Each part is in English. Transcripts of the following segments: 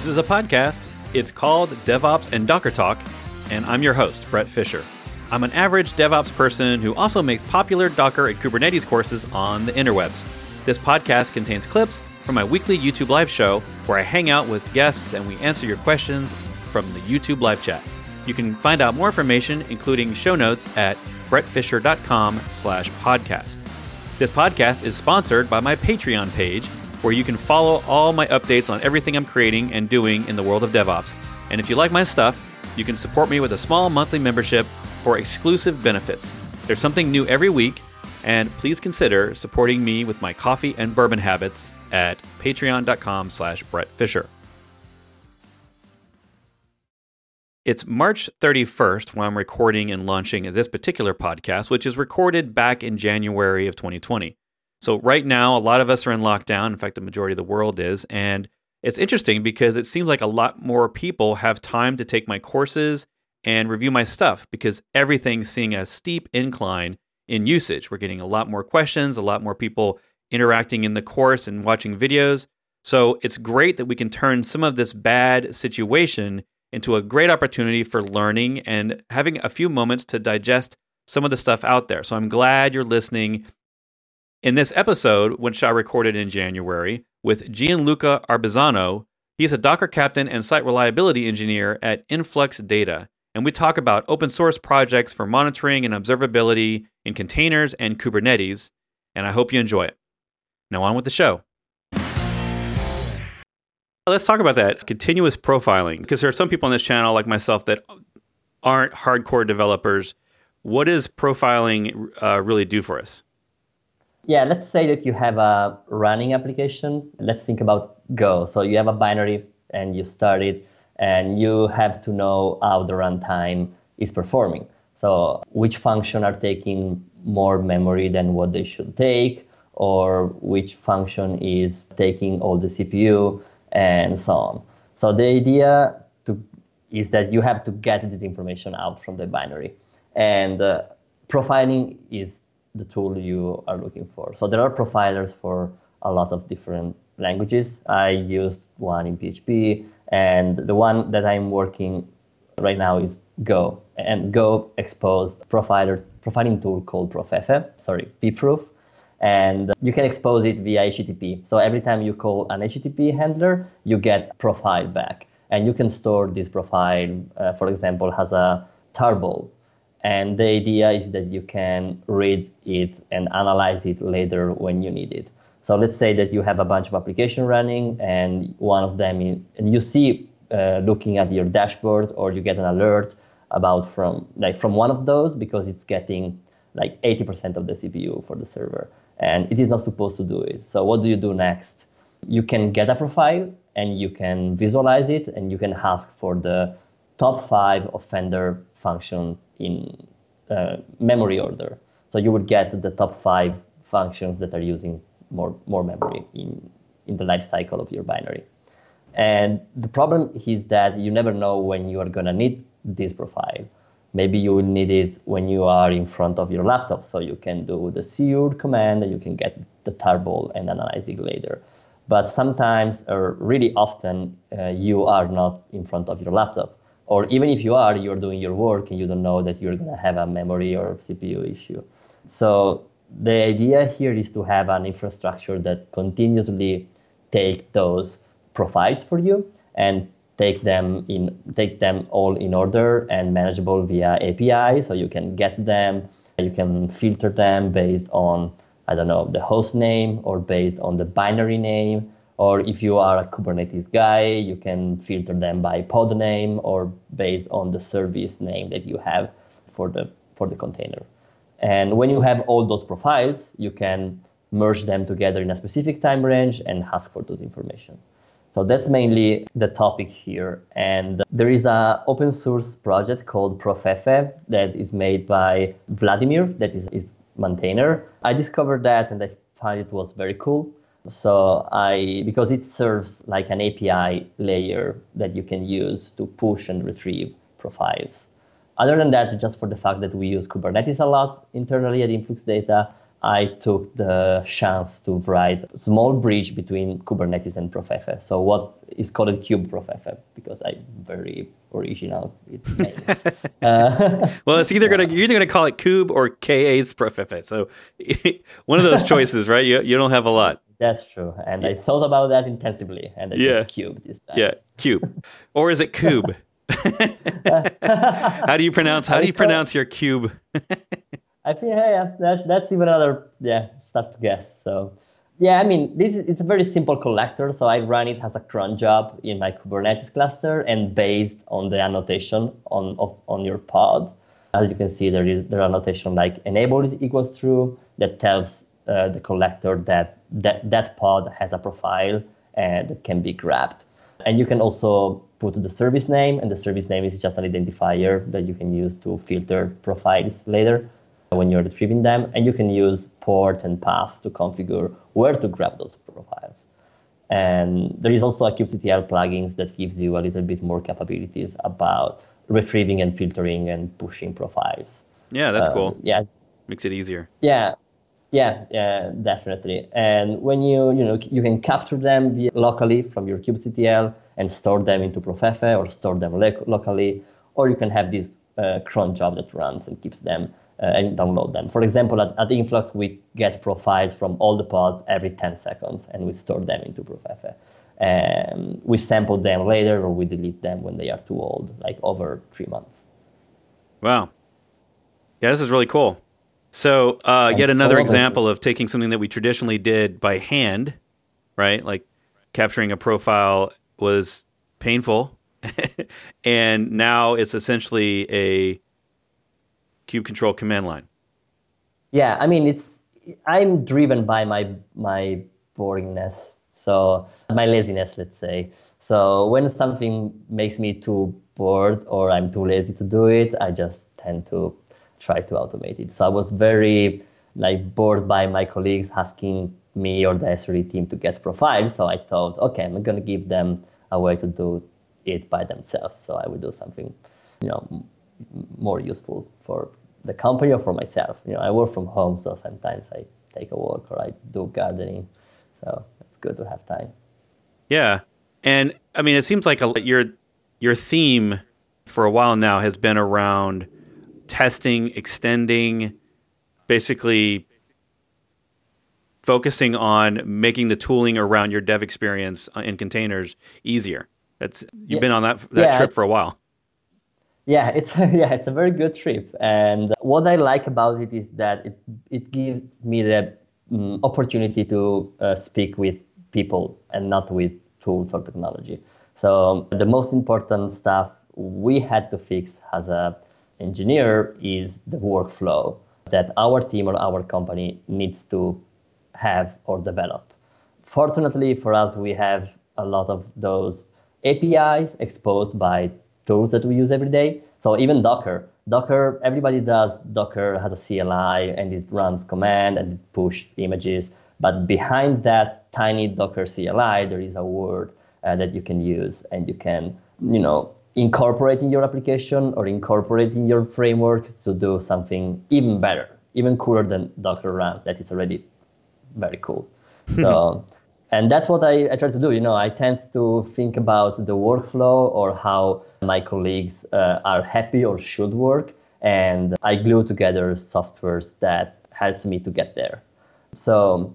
This is a podcast. It's called DevOps and Docker Talk, and I'm your host, Bret Fisher. I'm an average DevOps person who also makes popular Docker and Kubernetes courses on the interwebs. This podcast contains clips from my weekly YouTube live show where I hang out with guests and we answer your questions from the YouTube live chat. You can find out more information, including show notes, at bretfisher.com slash podcast. This podcast is sponsored by my Patreon page, where you can follow all my updates on everything I'm creating and doing in the world of DevOps. And if you like my stuff, you can support me with a small monthly membership for exclusive benefits. There's something new every week, and please consider supporting me with my coffee and bourbon habits at patreon.com slash Bret Fisher. It's March 31st when I'm recording and launching this particular podcast, which is recorded back in January of 2020. So, right now, a lot of us are in lockdown. In fact, the majority of the world is. And it's interesting because it seems like a lot more people have time to take my courses and review my stuff because everything's seeing a steep incline in usage. We're getting a lot more questions, a lot more people interacting in the course and watching videos. So, it's great that we can turn some of this bad situation into a great opportunity for learning and having a few moments to digest some of the stuff out there. So I'm glad you're listening. In this episode, which I recorded in January with Gianluca Arbezzano, he's a Docker captain and site reliability engineer at Influx Data. And we talk about open source projects for monitoring and observability in containers and Kubernetes. And I hope you enjoy it. Now, on with the show. Let's talk about that continuous profiling because there are some people on this channel, like myself, that aren't hardcore developers. What does profiling uh, really do for us? Yeah, let's say that you have a running application. Let's think about Go. So you have a binary and you start it, and you have to know how the runtime is performing. So which function are taking more memory than what they should take, or which function is taking all the CPU and so on. So the idea to, is that you have to get this information out from the binary. And uh, profiling is the tool you are looking for. So there are profilers for a lot of different languages. I used one in PHP, and the one that I'm working right now is Go. And Go exposed profiler profiling tool called Profefe, sorry, pprof, and you can expose it via HTTP. So every time you call an HTTP handler, you get profile back. And you can store this profile, uh, for example, as a tarball. And the idea is that you can read it and analyze it later when you need it. So let's say that you have a bunch of application running and one of them, is, and you see uh, looking at your dashboard or you get an alert about from like from one of those because it's getting like 80% of the CPU for the server and it is not supposed to do it. So what do you do next? You can get a profile and you can visualize it and you can ask for the top five offender function in uh, memory order. So you would get the top five functions that are using more, more memory in, in the life cycle of your binary. And the problem is that you never know when you are going to need this profile maybe you will need it when you are in front of your laptop. So you can do the curl command and you can get the tarball and analyze it later. But sometimes, or really often, uh, you are not in front of your laptop. Or even if you are, you're doing your work and you don't know that you're going to have a memory or CPU issue. So the idea here is to have an infrastructure that continuously take those profiles for you and take them in take them all in order and manageable via API. So you can get them, you can filter them based on I don't know the host name or based on the binary name. Or if you are a Kubernetes guy, you can filter them by pod name or based on the service name that you have for the for the container. And when you have all those profiles, you can merge them together in a specific time range and ask for those information. So that's mainly the topic here. And there is an open source project called Profefe that is made by Vladimir, that is his maintainer. I discovered that and I found it was very cool. So I, because it serves like an API layer that you can use to push and retrieve profiles. Other than that, just for the fact that we use Kubernetes a lot internally at Influx Data, I took the chance to write a small bridge between Kubernetes and Profefe. So what is called Kube Profefe because I'm very original. uh, well, it's either gonna you're either gonna call it Kube or K8's Profefe. So one of those choices, right? You you don't have a lot. That's true, and yeah. I thought about that intensively, and I yeah. Cube this time. Yeah, Cube, or is it Cube? how do you pronounce how do you pronounce your cube? I think yeah, that's that's even another yeah stuff to guess. So yeah, I mean this is it's a very simple collector. So I run it as a cron job in my Kubernetes cluster and based on the annotation on of, on your pod. As you can see, there is there annotation like enable is equals true that tells uh, the collector that, that that pod has a profile and can be grabbed. And you can also put the service name, and the service name is just an identifier that you can use to filter profiles later when you're retrieving them. And you can use port and path to configure where to grab those profiles. And there is also a kubectl plugins that gives you a little bit more capabilities about retrieving and filtering and pushing profiles. Yeah, that's um, cool. Yeah, makes it easier. Yeah, yeah, yeah, definitely. And when you you know you can capture them locally from your kubectl and store them into Profefe or store them lo- locally, or you can have this uh, cron job that runs and keeps them uh, and download them. For example, at, at Influx, we get profiles from all the pods every 10 seconds, and we store them into Profefe. And we sample them later, or we delete them when they are too old, like over three months. Wow. Yeah, this is really cool. So, uh, yet another example of taking something that we traditionally did by hand, right? Like capturing a profile was painful, and now it's essentially a cube control command line. Yeah, I mean, it's I'm driven by my my boringness, so my laziness, let's say. So when something makes me too bored or I'm too lazy to do it, I just tend to try to automate it. So I was very like bored by my colleagues asking me or the SRE team to get profiles. So I thought, okay, I'm gonna give them a way to do it by themselves. So I would do something, you know, more useful for the company or for myself. You know, I work from home, so sometimes I take a walk or I do gardening. So it's good to have time. Yeah, and I mean, it seems like a, your your theme for a while now has been around testing, extending, basically focusing on making the tooling around your dev experience uh, in containers easier. That's you've yeah. been on that that yeah. trip for a while. Yeah, it's yeah, it's a very good trip. And what I like about it is that it it gives me the um, opportunity to uh, speak with people and not with tools or technology. So the most important stuff we had to fix as a engineer is the workflow that our team or our company needs to have or develop. Fortunately for us, we have a lot of those APIs exposed by tools that we use every day. So even Docker, Docker, everybody does Docker has a CLI and it runs command and it pushes images. But behind that tiny Docker CLI, there is a word uh, that you can use and you can, you know, incorporate in your application or incorporating your framework to do something even better, even cooler than Docker run. That is already very cool. so, and that's what I, I try to do. You know, I tend to think about the workflow or how my colleagues uh, are happy or should work, and I glue together softwares that helps me to get there. So,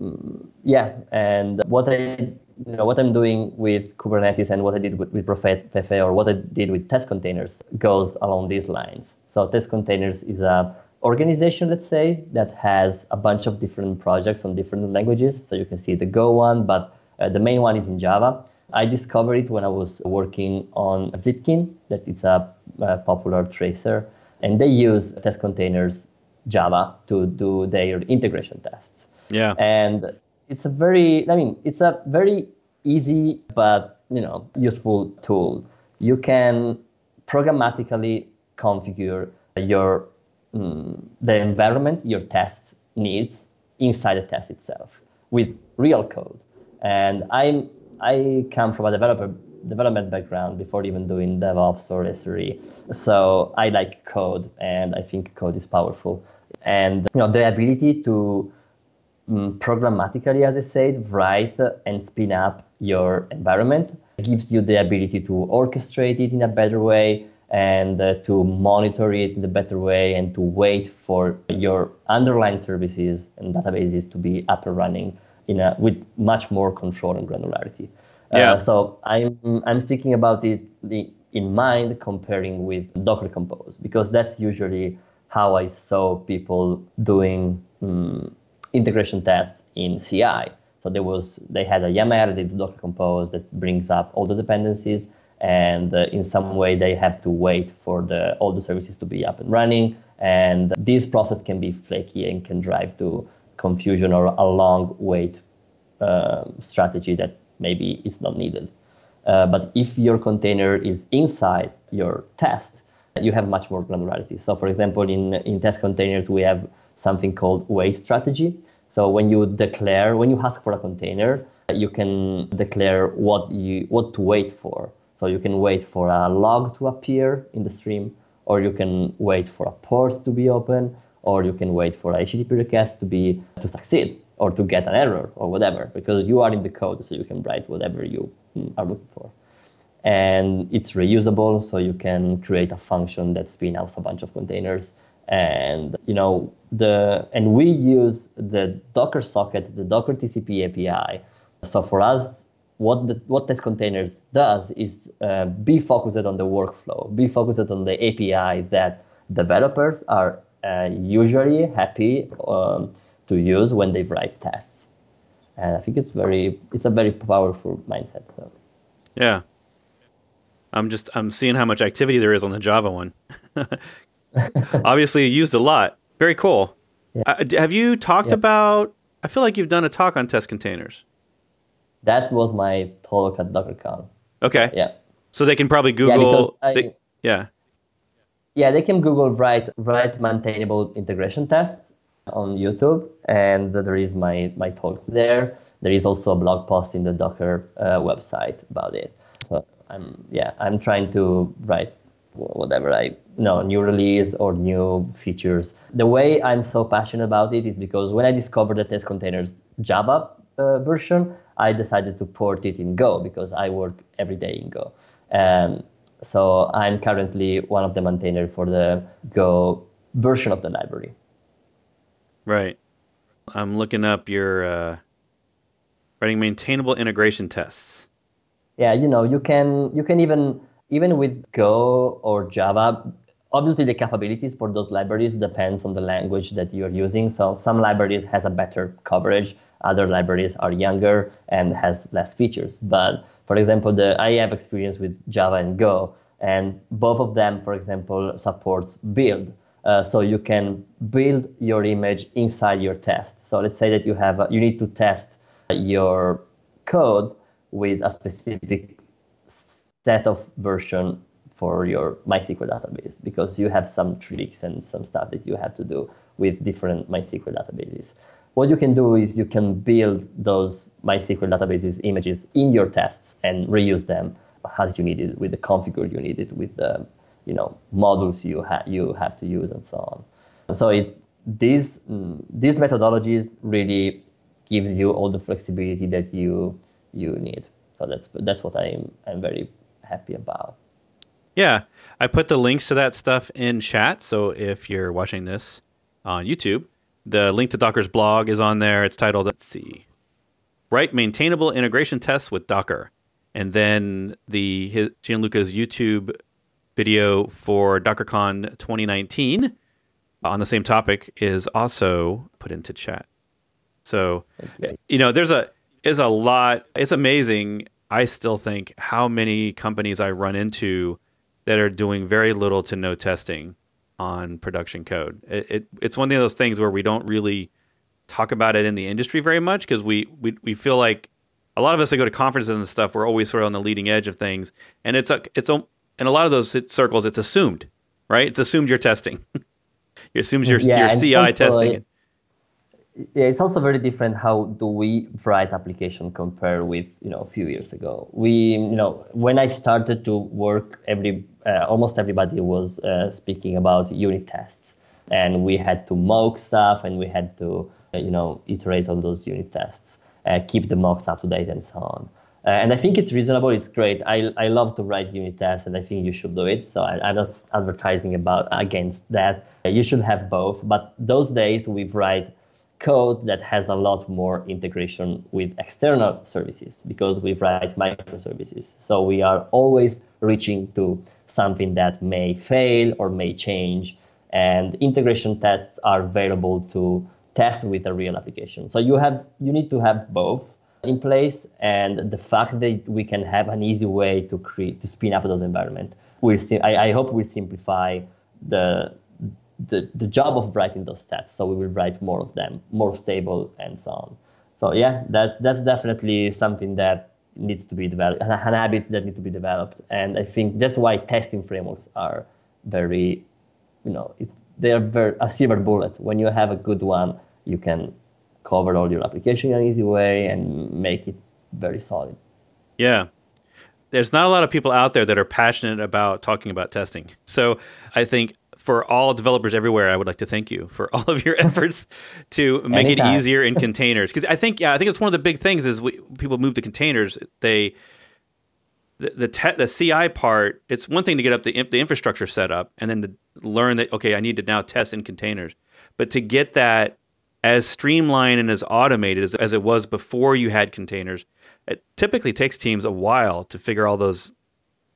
mm, yeah, and what I you know, what I'm doing with Kubernetes and what I did with, with Profefe or what I did with test containers goes along these lines. So test containers is a organization, let's say, that has a bunch of different projects on different languages. So you can see the Go one, but uh, the main one is in Java. I discovered it when I was working on Zipkin, that is a, a popular tracer, and they use test containers Java to do their integration tests. Yeah. And it's a very, I mean, it's a very easy but you know useful tool. You can programmatically configure your mm, the environment your test needs inside the test itself with real code. And I'm I come from a developer development background before even doing DevOps or SRE. So I like code and I think code is powerful. And you know, the ability to programmatically, as I said, write and spin up your environment gives you the ability to orchestrate it in a better way and uh, to monitor it in a better way and to wait for your underlying services and databases to be up and running in a, with much more control and granularity. Yeah. Uh, so I'm I'm speaking about it in mind comparing with Docker Compose because that's usually how I saw people doing um, integration tests in CI. So there was they had a YAML, they do Docker Compose that brings up all the dependencies, and uh, in some way they have to wait for the all the services to be up and running. And this process can be flaky and can drive to confusion or a long wait uh, strategy that maybe is not needed. Uh, but if your container is inside your test, you have much more granularity. So for example, in, in test containers, we have something called wait strategy. So when you declare, when you ask for a container, you can declare what you what to wait for. So you can wait for a log to appear in the stream, or you can wait for a port to be open, or you can wait for a HTTP request to be to succeed or to get an error or whatever, because you are in the code, so you can write whatever you hmm, are looking for. And it's reusable, so you can create a function that spin out a bunch of containers. And you know the and we use the Docker socket, the Docker TCP API. So for us, what the what test containers does is uh, be focused on the workflow, be focused on the API that developers are uh, usually happy um, to use when they write tests. And I think it's very it's a very powerful mindset. So. Yeah. I'm just I'm seeing how much activity there is on the Java one. Obviously, used a lot. Very cool. Yeah. Uh, have you talked yeah. about? I feel like you've done a talk on test containers. That was my talk at DockerCon. Okay. Yeah. So they can probably Google. Yeah. I, they, yeah. yeah, they can Google write write maintainable integration tests on YouTube, and there is my my talk there. There is also a blog post in the Docker uh, website about it. So I'm yeah I'm trying to write whatever I know new release or new features. The way I'm so passionate about it is because when I discovered the test containers Java uh, version, I decided to port it in Go because I work every day in Go. And so I'm currently one of the maintainers for the Go version of the library. Right. I'm looking up your uh, writing maintainable integration tests. Yeah, you know, you can you can even even with Go or Java, obviously the capabilities for those libraries depends on the language that you're using. So some libraries has a better coverage, other libraries are younger and has less features. But for example, the I have experience with Java and Go, and both of them, for example, supports build. Uh, so you can build your image inside your test. So let's say that you have a, you need to test your code with a specific set of version for your MySQL database because you have some tricks and some stuff that you have to do with different MySQL databases. What you can do is you can build those MySQL databases images in your tests and reuse them as you need it with the configure you need it with the you know modules you have you have to use and so on. So it these these methodologies really gives you all the flexibility that you you need. So that's that's what I'm I'm very happy about. Yeah, I put the links to that stuff in chat. So if you're watching this on YouTube, the link to Docker's blog is on there. It's titled let's see, write maintainable integration tests with Docker, and then the his, Gianluca's YouTube video for DockerCon 2019 on the same topic is also put into chat. So, eh, you know, there's a is a lot. It's amazing. I still think how many companies I run into that are doing very little to no testing on production code. It, it it's one of those things where we don't really talk about it in the industry very much because we, we we feel like a lot of us that go to conferences and stuff we're always sort of on the leading edge of things and it's a it's a in a lot of those circles, it's assumed, right? It's assumed you're testing. it assumes you're, yeah, you're CI testing. Like, yeah, it's also very different. How do we write application compared with you know a few years ago? We you know when I started to work, every almost everybody was uh, speaking about unit tests, and we had to mock stuff and we had to you know iterate on those unit tests, uh, keep the mocks up to date and so on. Uh, and I think it's reasonable. It's great. I, I love to write unit tests, and I think you should do it. So I, am not advertising about against that. You should have both. But those days we write code that has a lot more integration with external services because we write microservices. So we are always reaching to something that may fail or may change. And integration tests are available to test with a real application. So you have you need to have both in place and the fact that we can have an easy way to create to spin up those environments will I, I hope will simplify the the, the job of writing those tests So we will write more of them, more stable and so on. So yeah, that that's definitely something that needs to be developed, an habit that needs to be developed. And I think that's why testing frameworks are very, you know, it, they are very a silver bullet. When you have a good one, you can cover all your application in an easy way and make it very solid. Yeah. There's not a lot of people out there that are passionate about talking about testing. So I think for all developers everywhere, I would like to thank you for all of your efforts to make Anytime. it easier in containers. Because I think, yeah, I think it's one of the big things is we, people move to containers. They the the, te- the CI part. It's one thing to get up the the infrastructure set up and then to learn that okay, I need to now test in containers. But to get that as streamlined and as automated as, as it was before you had containers, it typically takes teams a while to figure all those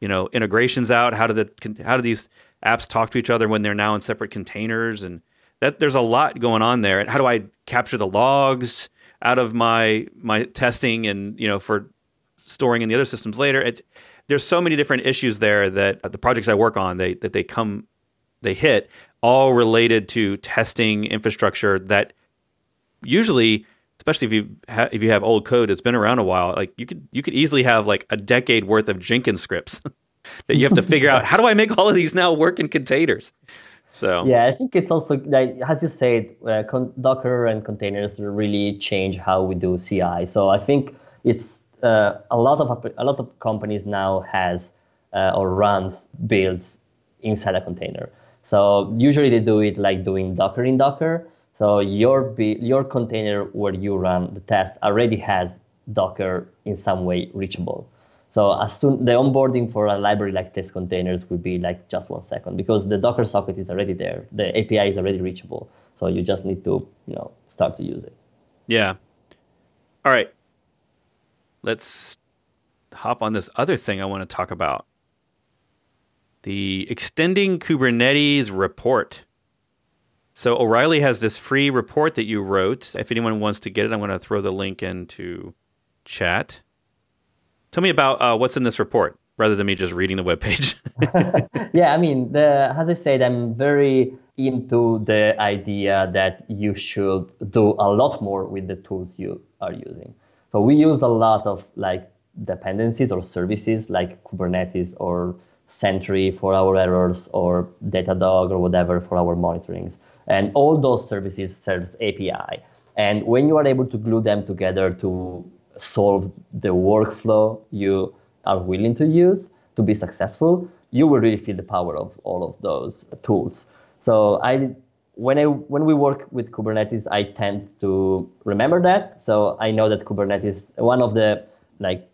you know integrations out. How do the how do these apps talk to each other when they're now in separate containers and that there's a lot going on there. And how do i capture the logs out of my my testing and you know for storing in the other systems later? It, there's so many different issues there that the projects i work on they that they come they hit all related to testing infrastructure that usually especially if you ha- if you have old code that's been around a while like you could you could easily have like a decade worth of jenkins scripts that you have to figure out how do I make all of these now work in containers. So yeah, I think it's also like as you said, uh, con- Docker and containers really change how we do CI. So I think it's uh, a lot of a lot of companies now has uh, or runs builds inside a container. So usually they do it like doing Docker in Docker. So your your container where you run the test already has Docker in some way reachable. So as soon the onboarding for a library like test containers would be like just one second because the Docker socket is already there. The API is already reachable. So you just need to, you know, start to use it. Yeah. All right. Let's hop on this other thing I want to talk about. The extending Kubernetes report. So O'Reilly has this free report that you wrote. If anyone wants to get it, I'm going to throw the link into chat. Tell me about uh, what's in this report rather than me just reading the webpage. yeah, I mean, the, as I said, I'm very into the idea that you should do a lot more with the tools you are using. So we use a lot of like dependencies or services like Kubernetes or Sentry for our errors or Datadog or whatever for our monitorings. And all those services serves API. And when you are able to glue them together to solve the workflow you are willing to use to be successful, you will really feel the power of all of those tools. So I when I when we work with Kubernetes, I tend to remember that. So I know that Kubernetes one of the like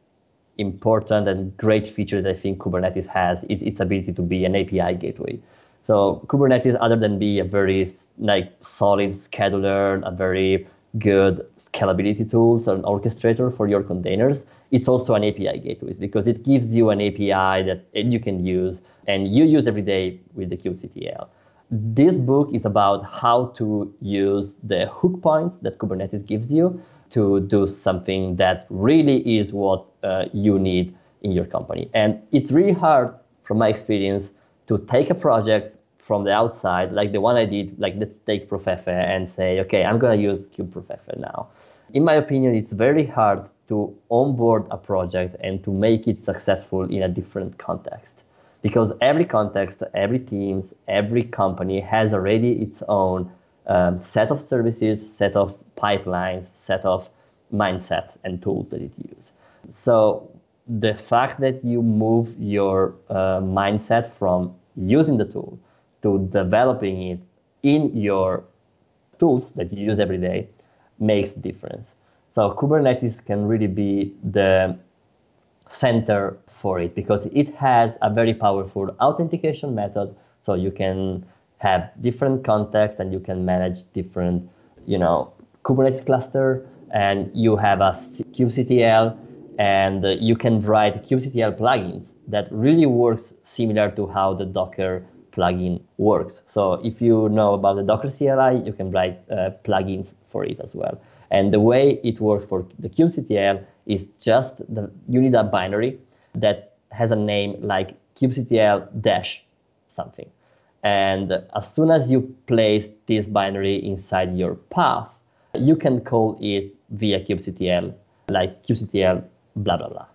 important and great features I think Kubernetes has is its ability to be an API gateway. So Kubernetes, other than be a very like solid scheduler, a very good scalability tools or an orchestrator for your containers, it's also an API gateway because it gives you an API that you can use and you use every day with the kubectl. This book is about how to use the hook points that Kubernetes gives you to do something that really is what uh, you need in your company. And it's really hard, from my experience, to take a project from the outside, like the one I did, like let's take Profefe and say, okay, I'm to use kubeprofefe now. In my opinion, it's very hard to onboard a project and to make it successful in a different context. Because every context, every team, every company has already its own um, set of services, set of pipelines, set of mindset and tools that it uses. So the fact that you move your uh, mindset from using the tool to developing it in your tools that you use every day makes a difference. So Kubernetes can really be the center for it because it has a very powerful authentication method. So you can have different contexts and you can manage different, you know, Kubernetes cluster and you have a kubectl and you can write kubectl plugins that really works similar to how the Docker plugin works. So if you know about the Docker CLI, you can write uh, plugins for it as well. And the way it works for the kubectl is just the, you need a binary that has a name like kubectl dash something. And as soon as you place this binary inside your path, you can call it via kubectl, like kubectl blah blah blah,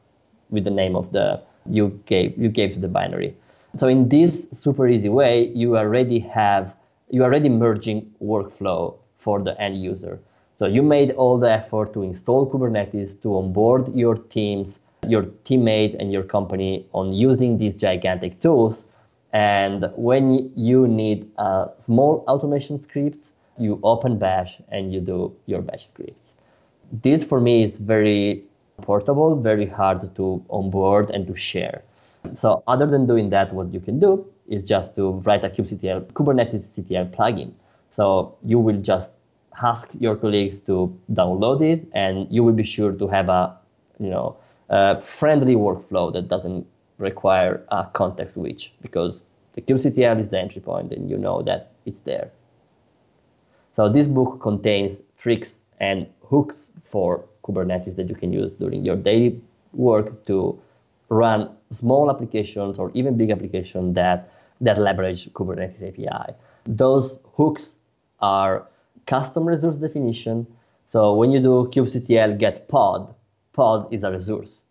with the name of the you gave you gave to the binary. So in this super easy way, you already have you already merging workflow for the end user. So you made all the effort to install Kubernetes, to onboard your teams, your teammate and your company on using these gigantic tools. And when you need a small automation scripts, you open bash and you do your bash scripts. This for me is very portable, very hard to onboard and to share. So other than doing that, what you can do is just to write a kubectl Kubernetes CTL plugin. So you will just ask your colleagues to download it, and you will be sure to have a you know a friendly workflow that doesn't require a context switch because the kubectl is the entry point, and you know that it's there. So this book contains tricks and hooks for Kubernetes that you can use during your daily work to run small applications or even big applications that, that leverage Kubernetes API. Those hooks are custom resource definition. So when you do kubectl get pod, pod is a resource,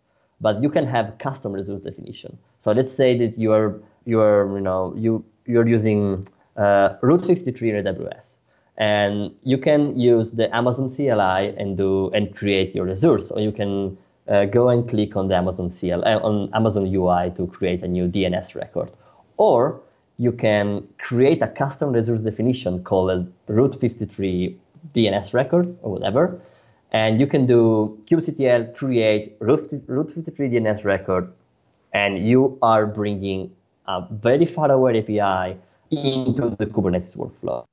but you can have custom resource definition. So let's say that you are you are you know you you're using uh, Route 53 in AWS, and you can use the Amazon CLI and do and create your resource, or you can uh, go and click on the Amazon CLI uh, on Amazon UI to create a new DNS record, or you can create a custom resource definition called Route 53 DNS record or whatever, and you can do kubectl create Route 53 DNS record, and you are bringing a very far away API into the Kubernetes workflow.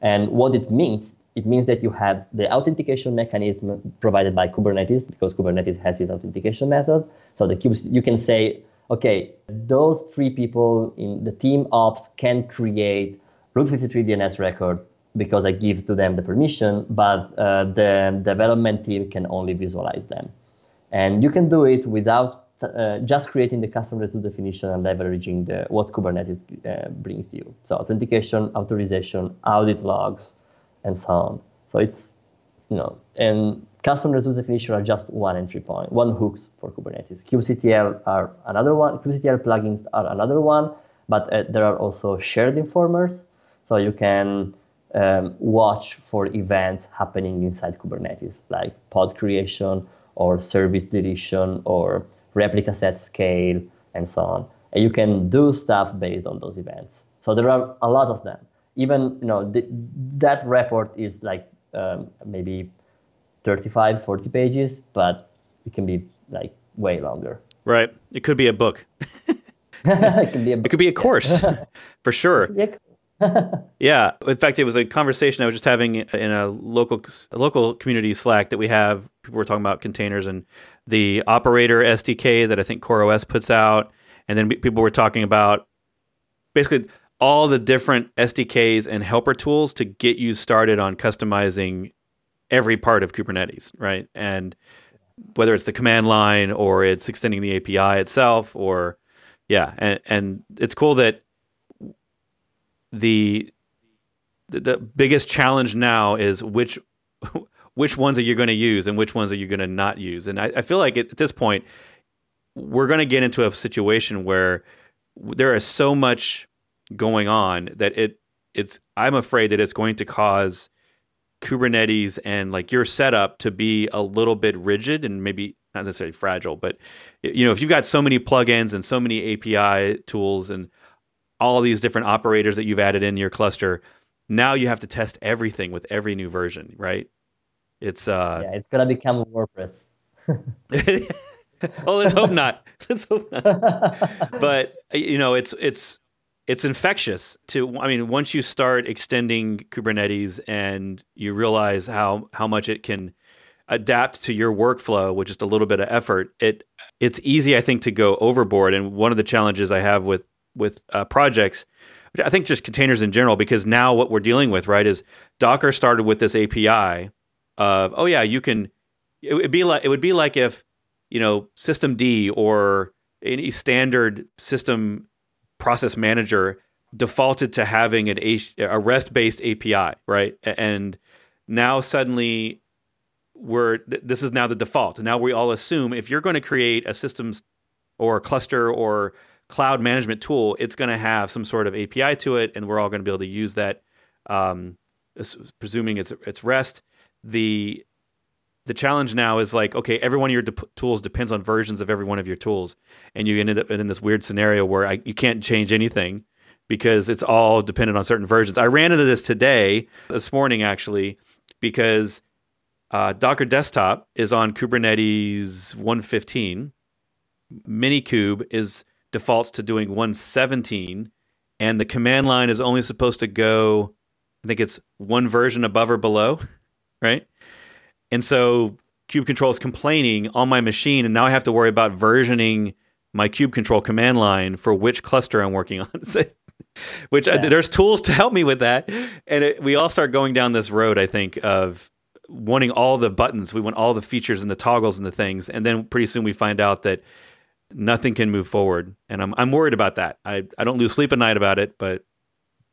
And what it means, it means that you have the authentication mechanism provided by Kubernetes because Kubernetes has its authentication method. So the cubes, you can say, okay, those three people in the team ops can create Route 53 DNS record because I give to them the permission, but uh, the development team can only visualize them. And you can do it without uh, just creating the custom resource definition and leveraging the, what Kubernetes uh, brings you. So authentication, authorization, audit logs, and so on. So it's, you know, and custom resource definition are just one entry point, one hooks for Kubernetes. kubectl are another one, kubectl plugins are another one, but uh, there are also shared informers. So you can um, watch for events happening inside Kubernetes, like pod creation or service deletion or replica set scale, and so on. And you can do stuff based on those events. So there are a lot of them. Even you know th- that report is like um, maybe 35, 40 pages, but it can be like way longer. Right. It could be a book. it, could be a book. it could be a course for sure. yeah. In fact, it was a conversation I was just having in a local a local community Slack that we have. People were talking about containers and the operator SDK that I think CoreOS puts out, and then people were talking about basically all the different SDKs and helper tools to get you started on customizing every part of Kubernetes, right? And whether it's the command line or it's extending the API itself, or yeah, and and it's cool that the the biggest challenge now is which which ones are you going to use and which ones are you going to not use. And I, I feel like at this point we're going to get into a situation where there is so much going on that it it's I'm afraid that it's going to cause Kubernetes and like your setup to be a little bit rigid and maybe not necessarily fragile, but you know if you've got so many plugins and so many API tools and all these different operators that you've added in your cluster, now you have to test everything with every new version, right? It's uh yeah, it's gonna become a WordPress. well, let's hope not. Let's hope not. but you know, it's it's it's infectious to i mean once you start extending kubernetes and you realize how how much it can adapt to your workflow with just a little bit of effort it it's easy i think to go overboard. And one of the challenges i have with with uh, projects i think just containers in general because now what we're dealing with right is docker started with this api of oh yeah you can it would be like it would be like if you know systemd or any standard system process manager defaulted to having an a, a REST-based API, right? And now suddenly we're this is now the default. Now we all assume if you're going to create a systems or a cluster or cloud management tool, it's going to have some sort of API to it, and we're all going to be able to use that. Um, presuming it's it's REST, the the challenge now is like, okay, every one of your de- tools depends on versions of every one of your tools, and you ended up in this weird scenario where I, you can't change anything because it's all dependent on certain versions. I ran into this today, this morning actually, because uh, Docker Desktop is on Kubernetes 115. Minikube is defaults to doing 117, and the command line is only supposed to go, I think it's one version above or below, right? And so Kube Control is complaining on my machine, and now I have to worry about versioning my Kube Control command line for which cluster I'm working on. which yeah. I, there's tools to help me with that, and it, we all start going down this road. I think of wanting all the buttons, we want all the features and the toggles and the things, and then pretty soon we find out that nothing can move forward, and I'm I'm worried about that. I I don't lose sleep at night about it, but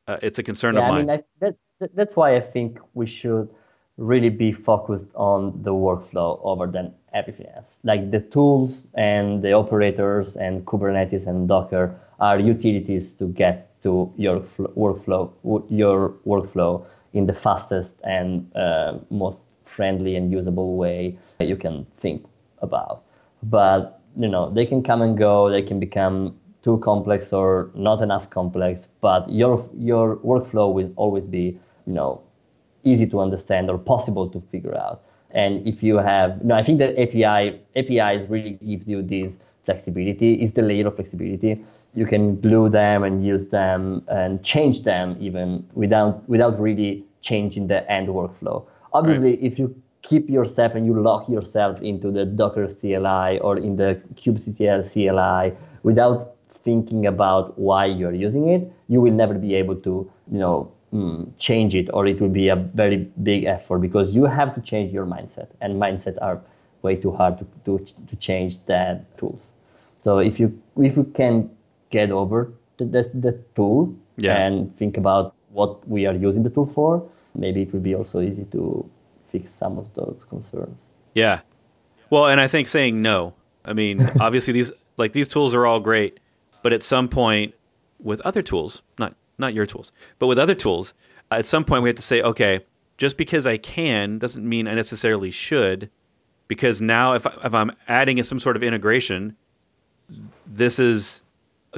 uh, it's a concern yeah, of mine. I mean, I, that, that's why I think we should really be focused on the workflow over than everything else. Like the tools and the operators and Kubernetes and Docker are utilities to get to your workflow, your workflow in the fastest and uh, most friendly and usable way that you can think about. But you know, they can come and go. They can become too complex or not enough complex. But your your workflow will always be, you know, easy to understand or possible to figure out. And if you have, no, I think that API APIs really gives you this flexibility. Is the layer of flexibility. You can glue them and use them and change them even without without really changing the end workflow. Obviously, right. if you keep yourself and you lock yourself into the Docker CLI or in the kubectl CLI without thinking about why you're using it, you will never be able to, you know, mm, change it or it will be a very big effort because you have to change your mindset and mindset are way too hard to, to, to change that tools. So if you if you can get over the, the, the tool yeah. and think about what we are using the tool for maybe it will be also easy to fix some of those concerns. Yeah. Well and i think saying no. I mean obviously these like these tools are all great but at some point with other tools not not your tools, but with other tools, at some point we have to say, okay, just because I can doesn't mean I necessarily should, because now if, I, if I'm adding some sort of integration, this is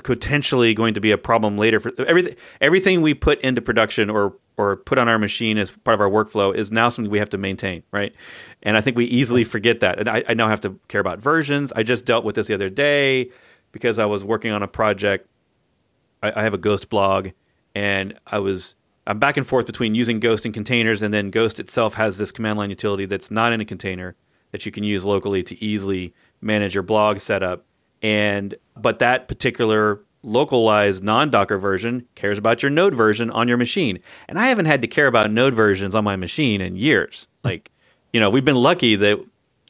potentially going to be a problem later for everything. Everything we put into production or or put on our machine as part of our workflow is now something we have to maintain, right? And I think we easily forget that. And I, I now have to care about versions. I just dealt with this the other day because I was working on a project. I, I have a Ghost blog and I was I'm back and forth between using Ghost in containers, and then Ghost itself has this command line utility that's not in a container that you can use locally to easily manage your blog setup. And but that particular localized non-Docker version cares about your Node version on your machine, and I haven't had to care about Node versions on my machine in years. Like, you know, we've been lucky that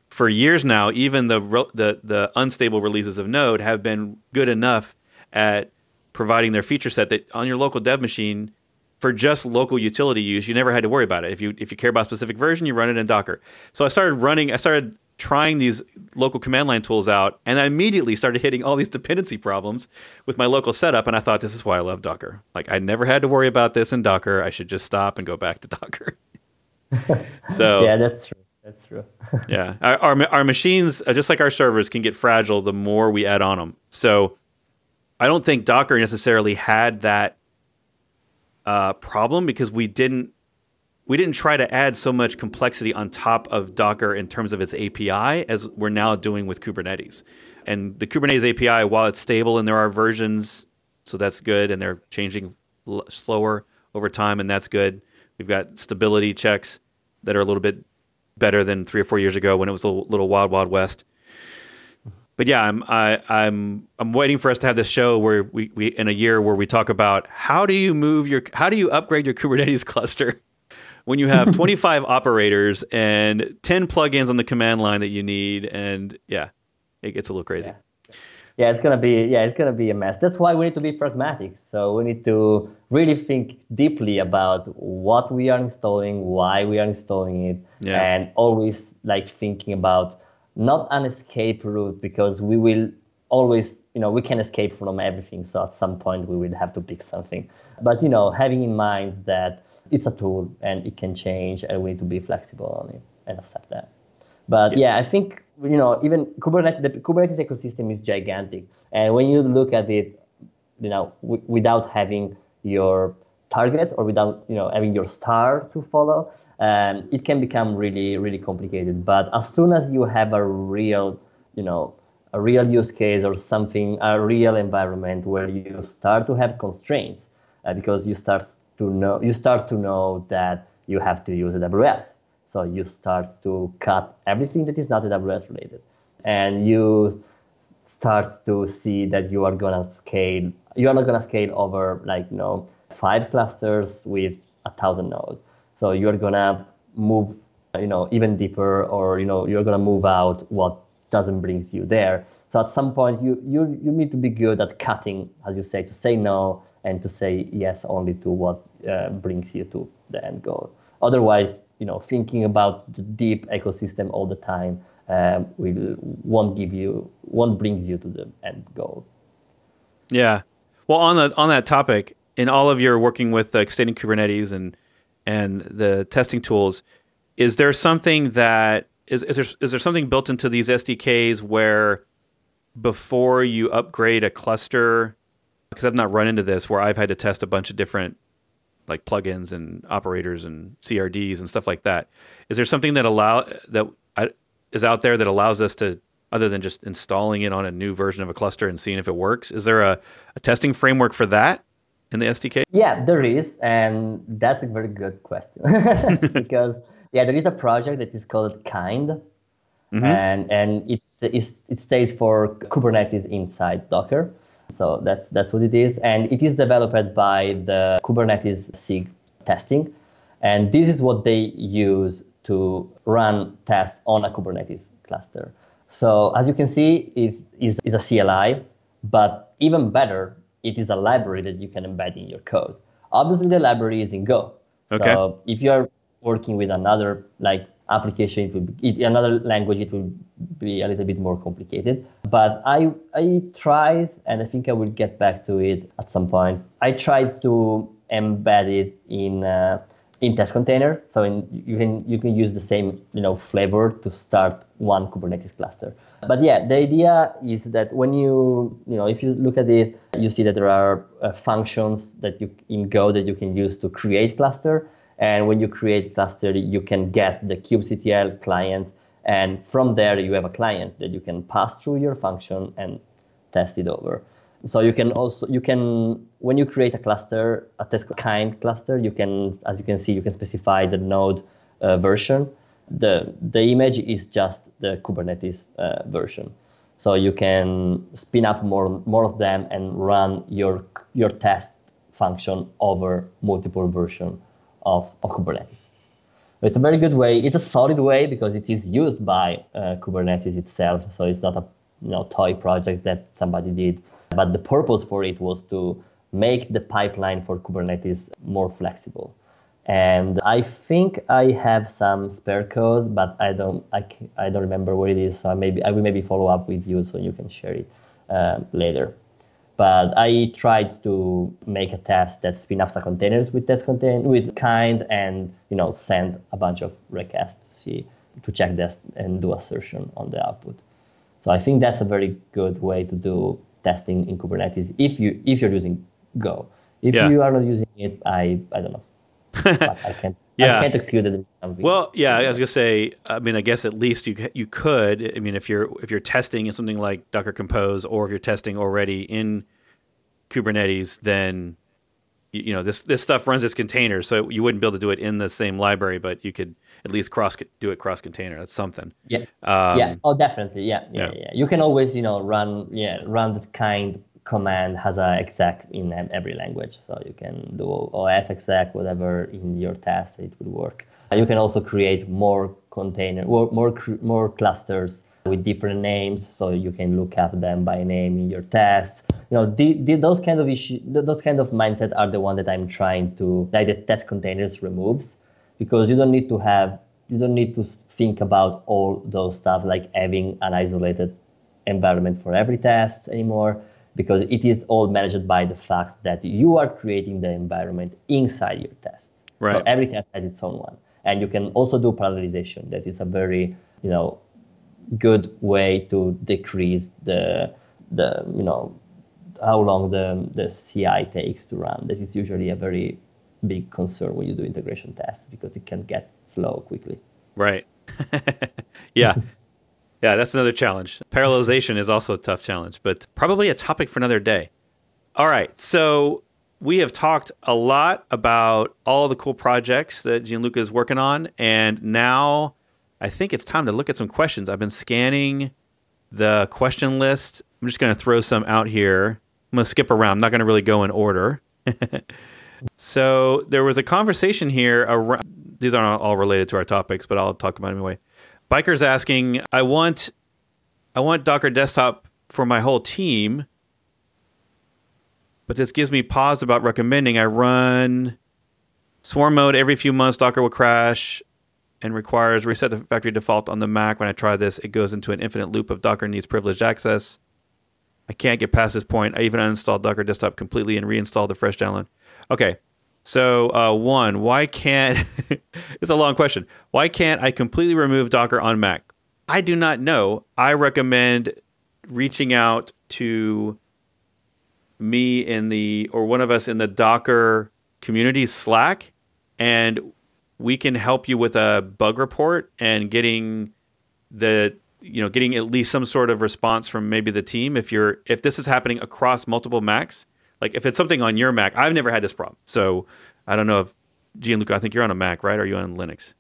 for years now, even the the the unstable releases of Node have been good enough at providing their feature set that on your local dev machine for just local utility use, you never had to worry about it. If you if you care about a specific version, you run it in Docker. So I started running, I started trying these local command line tools out, and I immediately started hitting all these dependency problems with my local setup. And I thought, this is why I love Docker. Like I never had to worry about this in Docker. I should just stop and go back to Docker. so yeah, that's true. That's true. yeah, our, our, our machines, uh, just like our servers, can get fragile the more we add on them. So I don't think Docker necessarily had that uh, problem because we didn't we didn't try to add so much complexity on top of Docker in terms of its API as we're now doing with Kubernetes. And the Kubernetes API, while it's stable and there are versions, so that's good, and they're changing l- slower over time, and that's good. We've got stability checks that are a little bit better than three or four years ago when it was a little wild, wild west. But yeah, I'm I, I'm I'm waiting for us to have this show where we, we in a year where we talk about how do you move your how do you upgrade your Kubernetes cluster when you have 25 operators and 10 plugins on the command line that you need, and yeah, it gets a little crazy. Yeah. yeah, it's gonna be yeah, it's gonna be a mess. That's why we need to be pragmatic. So we need to really think deeply about what we are installing, why we are installing it, yeah. and always like thinking about not an escape route because we will always you know we can escape from everything. So at some point we will have to pick something. But you know having in mind that it's a tool and it can change and we need to be flexible on it and accept that. But yeah, yeah i think you know even kubernetes the kubernetes ecosystem is gigantic. And when you look at it you know w- without having your target or without you know having your star to follow um, it can become really really complicated. But as soon as you have a real you know a real use case or something a real environment where you start to have constraints uh, because you start to know you start to know that you have to use AWS so you start to cut everything that is not AWS related. And you start to see that you are gonna scale you are not gonna scale over like you know five clusters with a thousand nodes so you're gonna move, you know, even deeper, or you know, you're gonna move out what doesn't brings you there. So at some point, you you you need to be good at cutting, as you say, to say no and to say yes only to what uh, brings you to the end goal. Otherwise, you know, thinking about the deep ecosystem all the time um, will won't give you won't brings you to the end goal. Yeah. Well, on the on that topic, in all of your working with uh, extending Kubernetes and and the testing tools, is there something that is is there is there something built into these SDKs where before you upgrade a cluster because I've not run into this where I've had to test a bunch of different like plugins and operators and CRDs and stuff like that. Is there something that allow that is out there that allows us to other than just installing it on a new version of a cluster and seeing if it works? Is there a, a testing framework for that? In the SDK? Yeah, there is, and that's a very good question because yeah, there is a project that is called Kind, mm-hmm. and and it's, it's it stays for Kubernetes inside Docker. So that's that's what it is, and it is developed by the Kubernetes SIG testing, and this is what they use to run tests on a Kubernetes cluster. So as you can see, it is, is a CLI, but even better, it is a library that you can embed in your code. Obviously, the library is in Go. Okay. So if you're working with another like application, it will be, another language, it will be a little bit more complicated. But I I tried, and I think I will get back to it at some point. I tried to embed it in. Uh, in test container. So in, you can you can use the same you know flavor to start one Kubernetes cluster. But yeah, the idea is that when you you know if you look at it, you see that there are uh, functions that you in Go that you can use to create cluster. And when you create cluster, you can get the kubectl client, and from there you have a client that you can pass through your function and test it over. So you can also you can when you create a cluster, a test kind cluster, you can as you can see you can specify the node uh, version. The the image is just the Kubernetes uh, version. So you can spin up more more of them and run your your test function over multiple version of, of Kubernetes. It's a very good way. It's a solid way because it is used by uh, Kubernetes itself. So it's not a you know toy project that somebody did but the purpose for it was to make the pipeline for Kubernetes more flexible. And I think I have some spare code, but I don't I, I don't remember where it is. So maybe I will maybe follow up with you so you can share it um, later. But I tried to make a test that spin up some containers with test contain with kind and you know send a bunch of requests to see to check this and do assertion on the output. So I think that's a very good way to do testing in Kubernetes if you if you're using Go. If Yeah. you are not using it, I I don't know. I can't. Yeah. I can't exclude something. Well, yeah, I was gonna say. I mean, I guess at least you you could. I mean, if you're if you're testing in something like Docker Compose, or if you're testing already in Kubernetes, then you, you know this this stuff runs as containers, so you wouldn't be able to do it in the same library, but you could at least cross do it cross container. That's something. yeah. Um, yeah. Oh, definitely. Yeah, yeah, yeah. yeah. You can always, you know, run yeah run that kind command has a exec in every language, so you can do OS exec whatever in your test. It would work. You can also create more container, more more, more clusters with different names, so you can look up them by name in your test. You know, the, the, those kind of issues, those kind of mindset are the one that I'm trying to like the test containers removes because you don't need to have you don't need to think about all those stuff like having an isolated environment for every test anymore because it is all managed by the fact that you are creating the environment inside your test. So Right. every test has its own one. And you can also do parallelization. That is a very, you know, good way to decrease the the you know how long the the CI takes to run. That is usually a very big concern when you do integration tests because it can get slow quickly. Right. yeah. Yeah, that's another challenge. Parallelization is also a tough challenge, but probably a topic for another day. All right. So we have talked a lot about all the cool projects that Gianluca is working on. And now I think it's time to look at some questions. I've been scanning the question list. I'm just going to throw some out here. I'm going to skip around. I'm not going to really go in order. so there was a conversation here around, these aren't all related to our topics, but I'll talk about it anyway. Biker's asking, I want I want Docker desktop for my whole team, but this gives me pause about recommending I run swarm mode every few months Docker will crash and requires reset the factory default on the Mac. When I try this, it goes into an infinite loop of Docker needs privileged access. I can't get past this point. I even uninstalled Docker desktop completely and reinstalled the fresh download. Okay. So, uh, one, why can't, it's a long question. Why can't I completely remove Docker on Mac? I do not know. I recommend reaching out to me in the, or one of us in the Docker community Slack, and we can help you with a bug report and getting the, you know, getting at least some sort of response from maybe the team. If you're, if this is happening across multiple Macs, like if it's something on your Mac, I've never had this problem. So I don't know if Gianluca, I think you're on a Mac, right? Are you on Linux?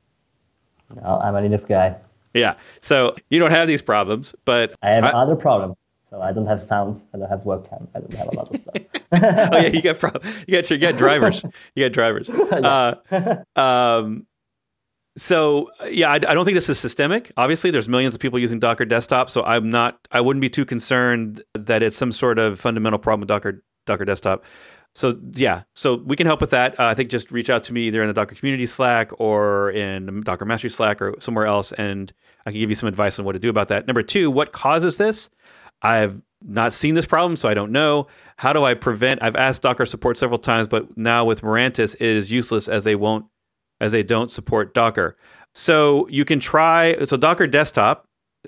No, I'm a Linux guy. Yeah. So you don't have these problems, but I have I- other problems. So I don't have sounds. I don't have webcam. I don't have a lot of stuff. oh yeah, you got pro- you got you got drivers. You got drivers. Uh, um, so yeah, I, I don't think this is systemic. Obviously, there's millions of people using Docker Desktop, so I'm not. I wouldn't be too concerned that it's some sort of fundamental problem with Docker Docker Desktop. So yeah, so we can help with that. Uh, I think just reach out to me either in the Docker Community Slack or in Docker Mastery Slack or somewhere else, and I can give you some advice on what to do about that. Number two, what causes this? I've not seen this problem, so I don't know. How do I prevent? I've asked Docker support several times, but now with Mirantis, it is useless as they won't, as they don't support Docker. So you can try. So Docker Desktop.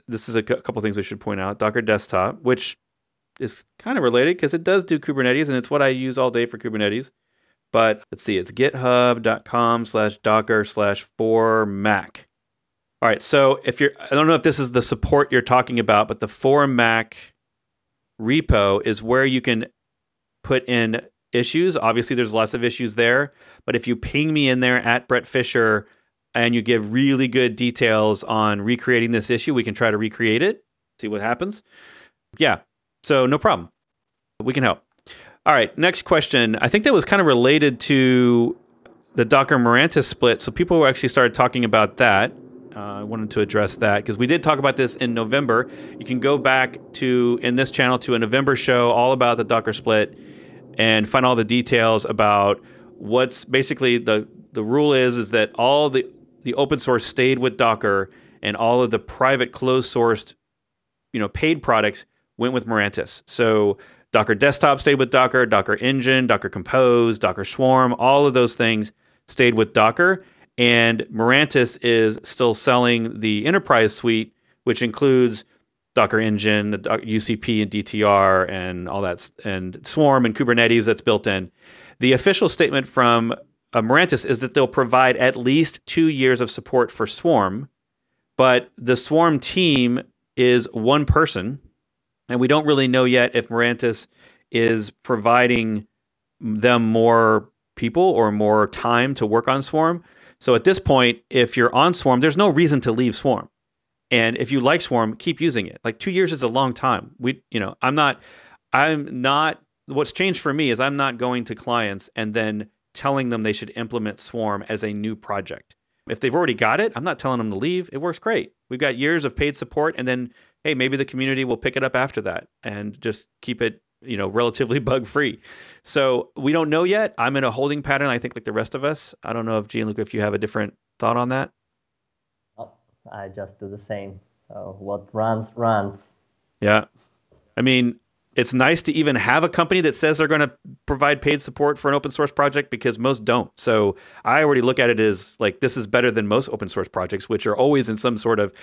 This is a couple things I should point out. Docker Desktop, which is kind of related because it does do Kubernetes, and it's what I use all day for Kubernetes. But let's see, it's github.com slash docker slash for Mac. All right, so if you're, I don't know if this is the support you're talking about, but the for Mac repo is where you can put in issues. Obviously, there's lots of issues there, but if you ping me in there at Bret Fisher and you give really good details on recreating this issue, we can try to recreate it, see what happens. Yeah, so no problem. We can help. All right, next question. I think that was kind of related to the Docker Mirantis split. So people actually started talking about that. Uh, I wanted to address that because we did talk about this in November. You can go back to in this channel to a November show all about the Docker split and find all the details about what's basically the the rule is is that all the the open source stayed with Docker and all of the private closed sourced you know paid products went with Mirantis. So Docker Desktop stayed with Docker, Docker Engine, Docker Compose, Docker Swarm, all of those things stayed with Docker. And Mirantis is still selling the enterprise suite, which includes Docker Engine, the UCP and DTR, and all that, and Swarm and Kubernetes that's built in. The official statement from uh, is that they'll provide at least two years of support for Swarm, but the Swarm team is one person, and we don't really know yet if Mirantis is providing them more people or more time to work on Swarm. So at this point, if you're on Swarm, there's no reason to leave Swarm. And if you like Swarm, keep using it. Like two years is a long time. We, you know, I'm not, I'm not. What's changed for me is I'm not going to clients and then telling them they should implement Swarm as a new project. If they've already got it, I'm not telling them to leave. It works great. We've got years of paid support, and then hey, maybe the community will pick it up after that and just keep it you know relatively bug free so we don't know yet i'm in a holding pattern i think like the rest of us i don't know if gianluca if you have a different thought on that i just do the same so what runs runs yeah i mean it's nice to even have a company that says they're going to provide paid support for an open source project because most don't so i already look at it as like this is better than most open source projects which are always in some sort of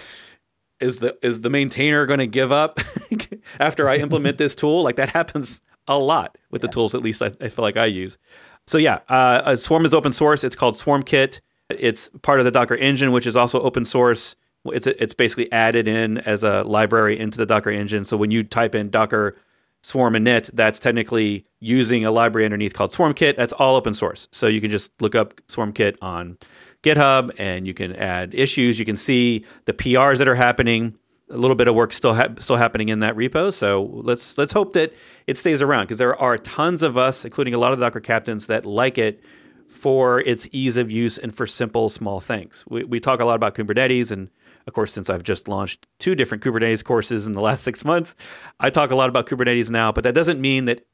is the is the maintainer going to give up after I implement this tool? Like that happens a lot with yeah. the tools. At least I, I, feel like I use. So yeah, uh, Swarm is open source. It's called SwarmKit. It's part of the Docker engine, which is also open source. It's it's basically added in as a library into the Docker engine. So when you type in Docker Swarm init, that's technically using a library underneath called SwarmKit. That's all open source. So you can just look up SwarmKit on GitHub and you can add issues. You can see the PRs that are happening. A little bit of work still ha- still happening in that repo. So let's let's hope that it stays around because there are tons of us, including a lot of Docker captains, that like it for its ease of use and for simple small things. We we talk a lot about Kubernetes and of course, since I've just launched two different Kubernetes courses in the last six months, I talk a lot about Kubernetes now, but that doesn't mean that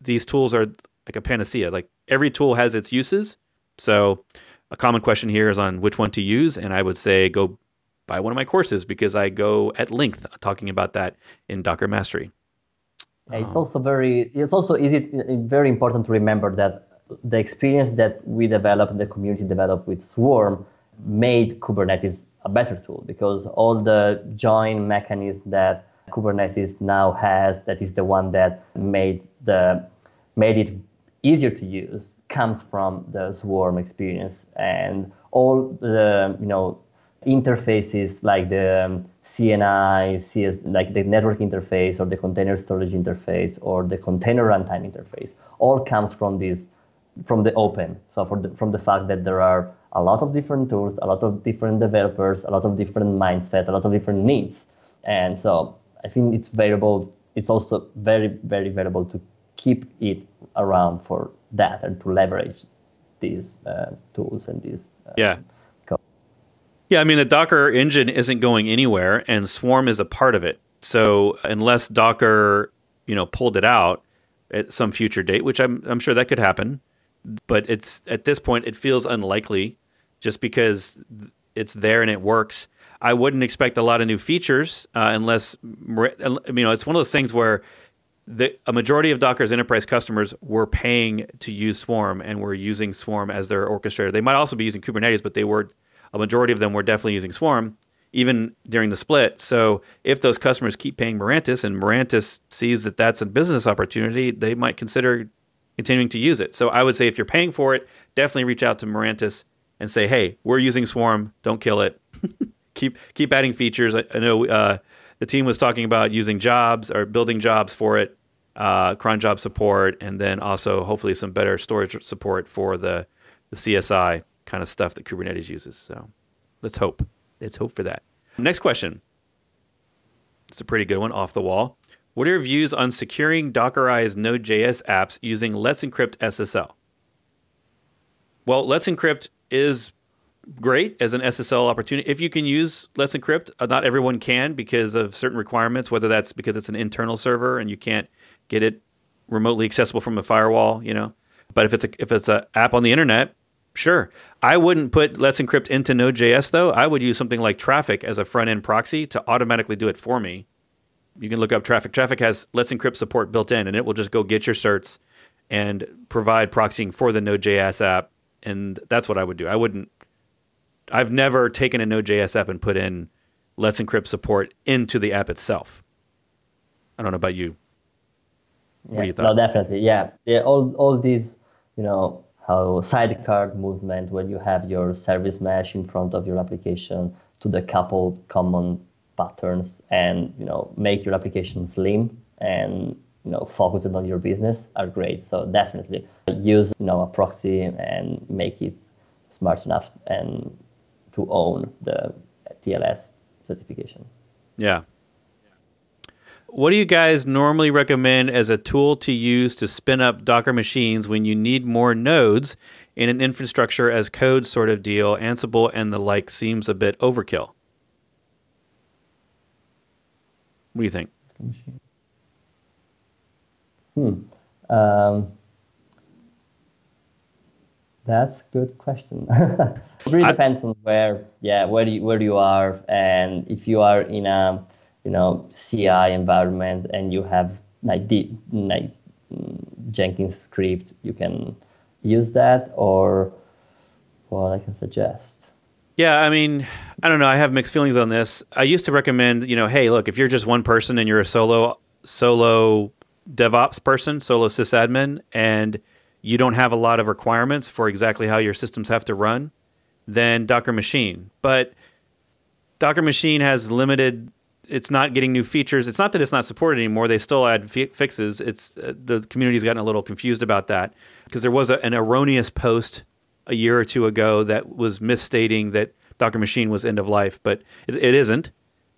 these tools are like a panacea. Like every tool has its uses. So a common question here is on which one to use, and I would say go buy one of my courses because I go at length talking about that in Docker Mastery. it's um, also very it's also easy very important to remember that the experience that we developed, the community developed with Swarm, made Kubernetes a better tool because all the join mechanism that Kubernetes now has, that is the one that made the made it easier to use comes from the Swarm experience. And all the you know interfaces like the um, CNI, CS, like the network interface or the container storage interface or the container runtime interface, all comes from this from the open. So the, from the fact that there are a lot of different tools, a lot of different developers, a lot of different mindset, a lot of different needs, and so I think it's valuable. It's also very very valuable to keep it around for that and to leverage these uh, tools and these. Uh, yeah. Yeah, I mean, the Docker engine isn't going anywhere, and Swarm is a part of it. So unless Docker, you know, pulled it out at some future date, which I'm I'm sure that could happen, but it's at this point it feels unlikely, just because it's there and it works. I wouldn't expect a lot of new features uh, unless you know it's one of those things where the, a majority of Docker's enterprise customers were paying to use Swarm and were using Swarm as their orchestrator. They might also be using Kubernetes, but they were a majority of them were definitely using Swarm even during the split. So if those customers keep paying Mirantis and Mirantis sees that that's a business opportunity, they might consider continuing to use it. So I would say if you're paying for it, definitely reach out to Mirantis and say, "Hey, we're using Swarm. Don't kill it. keep keep adding features." I, I know uh, the team was talking about using jobs or building jobs for it, uh, cron job support, and then also hopefully some better storage support for the, the CSI kind of stuff that Kubernetes uses. So let's hope. Let's hope for that. Next question. It's a pretty good one off the wall. What are your views on securing Dockerized Node.js apps using Let's Encrypt SSL? Well, Let's Encrypt is great as an SSL opportunity. If you can use Let's Encrypt, uh, not everyone can because of certain requirements, whether that's because it's an internal server and you can't get it remotely accessible from a firewall, you know. But if it's a if it's an app on the internet, sure. I wouldn't put Let's Encrypt into Node.js though. I would use something like Traefik as a front end proxy to automatically do it for me. You can look up Traefik. Traefik has Let's Encrypt support built in, and it will just go get your certs and provide proxying for the Node.js app. And that's what I would do. I wouldn't I've never taken a Node.js app and put in Let's Encrypt support into the app itself. I don't know about you. Yeah, no, definitely. Yeah, yeah. All all these you know, how sidecar movement when you have your service mesh in front of your application to the couple common patterns and you know make your application slim and you know focus it on your business are great. So definitely use you know a proxy and make it smart enough and to own the TLS certification. Yeah. What do you guys normally recommend as a tool to use to spin up Docker machines when you need more nodes in an infrastructure as code sort of deal? Ansible and the like seems a bit overkill. What do you think? Hmm. Um, that's a good question. it really I, depends on where, yeah, where you where you are, and if you are in a, you know, CI environment and you have like the like Jenkins script, you can use that, or what I can suggest. Yeah, I mean, I don't know. I have mixed feelings on this. I used to recommend, you know, hey, look, if you're just one person and you're a solo solo DevOps person, solo sysadmin, and you don't have a lot of requirements for exactly how your systems have to run, then Docker Machine. But Docker Machine has limited. It's not getting new features. It's not that it's not supported anymore. They still add fi- fixes. It's uh, the community's gotten a little confused about that because there was a, an erroneous post a year or two ago that was misstating that Docker Machine was end of life, but it, it isn't.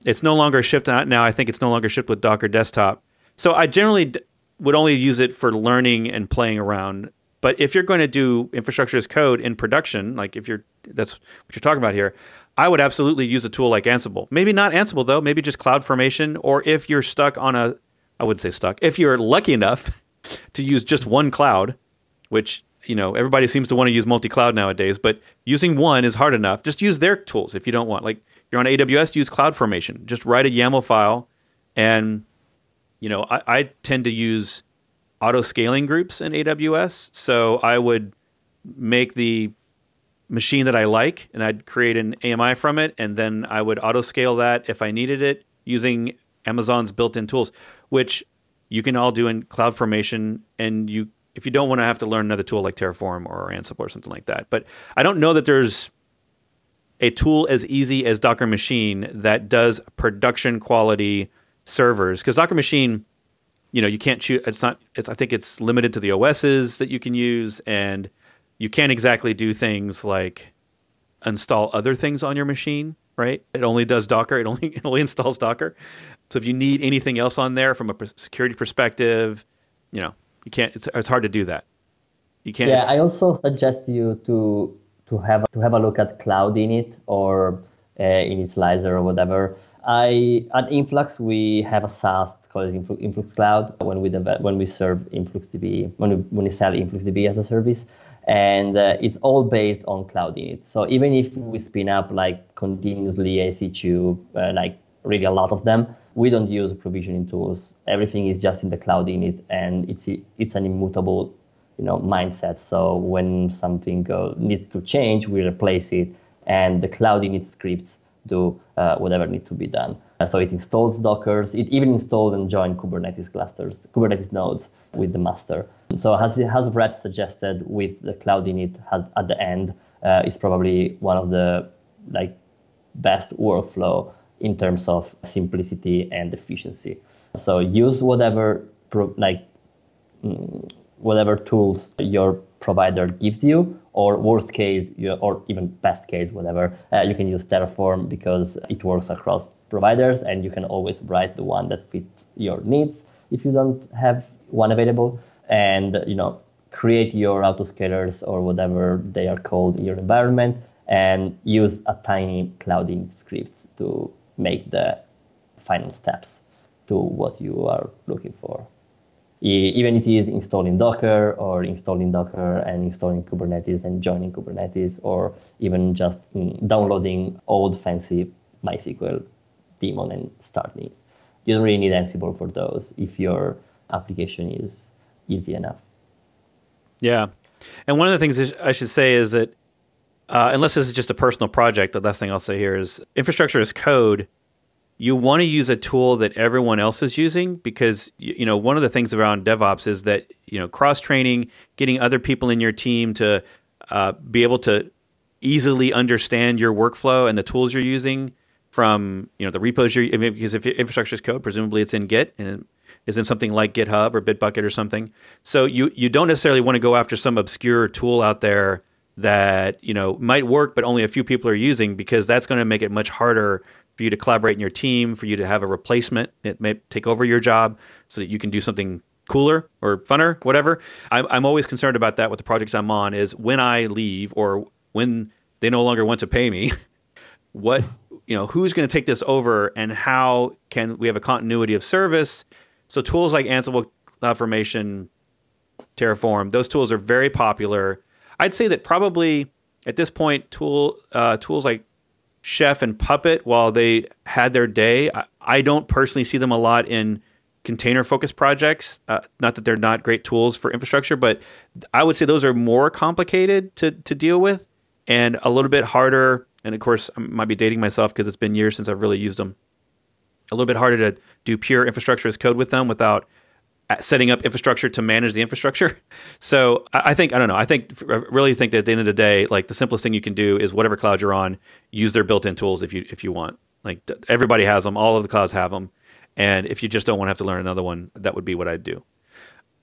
It's no longer shipped now. I think it's no longer shipped with Docker Desktop. So I generally d- would only use it for learning and playing around. But if you're going to do infrastructure as code in production, like if you're that's what you're talking about here, I would absolutely use a tool like Ansible. Maybe not Ansible though, maybe just CloudFormation or if you're stuck on a I wouldn't say stuck. If you're lucky enough to use just one cloud, which you know everybody seems to want to use multi-cloud nowadays but using one is hard enough. Just use their tools if you don't want. Like you're on aws use cloudformation just write a yaml file and you know i, I tend to use auto scaling groups in aws so i would make the machine that i like and i'd create an ami from it and then i would auto scale that if i needed it using amazon's built-in tools which you can all do in cloudformation and you if you don't want to have to learn another tool like Terraform or Ansible or something like that. But I don't know that there's a tool as easy as Docker Machine that does production quality servers because Docker Machine, you know, you can't choose. It's not. It's I think it's limited to the OSs that you can use, and you can't exactly do things like install other things on your machine. Right? It only does Docker. It only it only installs Docker. So if you need anything else on there from a security perspective, you know, you can't. It's, it's hard to do that. You can't. Yeah, I also suggest you to to have to have a look at Cloud Init or uh, Initializr or whatever. I at Influx we have a SaaS called Influx, Influx Cloud when we develop, when we serve InfluxDB when we, when we sell InfluxDB as a service, and uh, it's all based on Cloud Init. So even if we spin up like continuously EC2, uh, like really a lot of them, we don't use provisioning tools. Everything is just in the cloud init, and it's it's an immutable, you know, mindset. So when something go, needs to change, we replace it, and the cloud init scripts do uh, whatever needs to be done. Uh, so it installs Dockers. It even installs and joins Kubernetes clusters, Kubernetes nodes with the master. So as as Brett suggested, with the cloud init has, at the end, uh, is probably one of the like best workflow in terms of simplicity and efficiency. So use whatever like mm, whatever tools your provider gives you, or worst case, or even best case, whatever, uh, you can use Terraform because it works across providers, and you can always write the one that fits your needs if you don't have one available, and you know create your autoscalers or whatever they are called in your environment, and use a tiny cloud init script to make the final steps to what you are looking for. Even if it is installing Docker or installing Docker and installing Kubernetes and joining Kubernetes, or even just mm, downloading old fancy MySQL daemon and starting it. You don't really need Ansible for those if your application is easy enough. Yeah. And one of the things I should say is that uh, unless this is just a personal project, the last thing I'll say here is infrastructure as code you want to use a tool that everyone else is using because you know one of the things around DevOps is that you know cross training, getting other people in your team to uh, be able to easily understand your workflow and the tools you're using from you know the repos you're I mean, because if infrastructure is code, presumably it's in Git and is in something like GitHub or Bitbucket or something. So you you don't necessarily want to go after some obscure tool out there that you know might work but only a few people are using because that's going to make it much harder for you to collaborate in your team, for you to have a replacement. It may take over your job so that you can do something cooler or funner, whatever. I'm, I'm always concerned about that with the projects I'm on is when I leave or when they no longer want to pay me, what, you know, who's going to take this over and how can we have a continuity of service? So tools like Ansible, cloud formation Terraform, those tools are very popular. I'd say that probably at this point, tool uh, tools like Chef and Puppet, while they had their day, I, I don't personally see them a lot in container focused projects. Uh, not that they're not great tools for infrastructure, but I would say those are more complicated to, to deal with and a little bit harder. And of course, I might be dating myself because it's been years since I've really used them. A little bit harder to do pure infrastructure as code with them without setting up infrastructure to manage the infrastructure. So I think I don't know. I think I really think that at the end of the day, like the simplest thing you can do is whatever cloud you're on, use their built-in tools if you if you want. Like everybody has them. All of the clouds have them. And if you just don't want to have to learn another one, that would be what I'd do.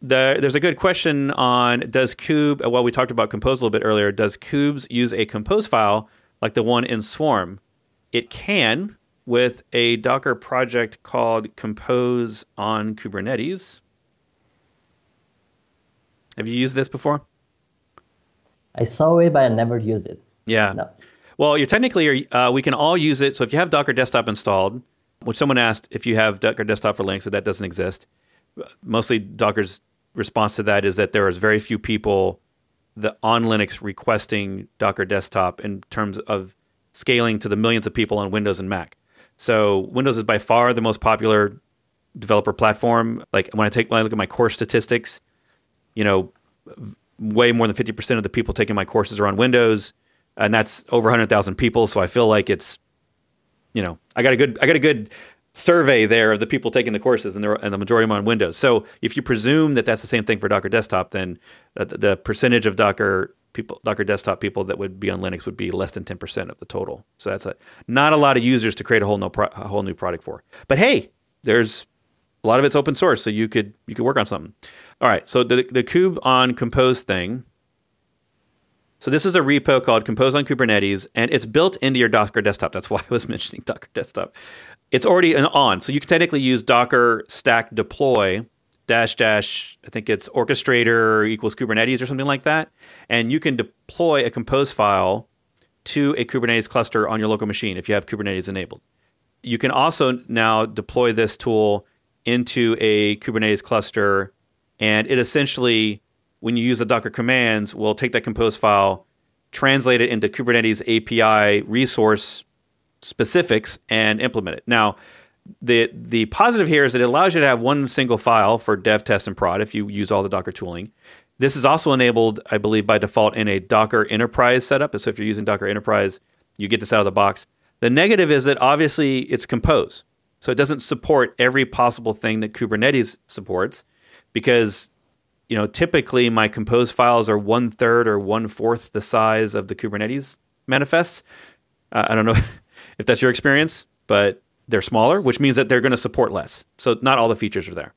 The, there's a good question on does Kube, uh, well, we talked about Compose a little bit earlier. Does Kubes use a Compose file like the one in Swarm? It can with a Docker project called Compose on Kubernetes. Have you used this before? I saw it, but I never used it. Yeah. No. Well, you're technically, uh, we can all use it. So if you have Docker Desktop installed, which someone asked if you have Docker Desktop for Linux, so that doesn't exist. Mostly Docker's response to that is that there is very few people that on Linux requesting Docker Desktop in terms of scaling to the millions of people on Windows and Mac. So Windows is by far the most popular developer platform. Like when I take when I look at my course statistics, you know, way more than 50% of the people taking my courses are on Windows, and that's over 100,000 people. So I feel like it's, you know, I got a good, I got a good survey there of the people taking the courses, and, and the majority of them on Windows. So if you presume that that's the same thing for Docker Desktop, then uh, the, the percentage of Docker people, Docker Desktop people that would be on Linux would be less than 10% of the total. So that's a not a lot of users to create a whole no pro, a whole new product for. But hey, there's a lot of it's open source, so you could you could work on something. All right, so the the kube on compose thing. So this is a repo called Compose on Kubernetes, and it's built into your Docker desktop. That's why I was mentioning Docker desktop. It's already on, so you can technically use Docker stack deploy dash dash. I think it's orchestrator equals Kubernetes or something like that, and you can deploy a compose file to a Kubernetes cluster on your local machine if you have Kubernetes enabled. You can also now deploy this tool into a Kubernetes cluster, and it essentially, when you use the Docker commands, will take that compose file, translate it into Kubernetes API resource specifics, and implement it. Now, the the positive here is that it allows you to have one single file for dev, test, and prod if you use all the Docker tooling. This is also enabled, I believe, by default in a Docker Enterprise setup. So if you're using Docker Enterprise, you get this out of the box. The negative is that obviously it's compose. So it doesn't support every possible thing that Kubernetes supports because you know typically my compose files are one third or one fourth the size of the Kubernetes manifests. Uh, I don't know if that's your experience, but they're smaller, which means that they're going to support less. So not all the features are there.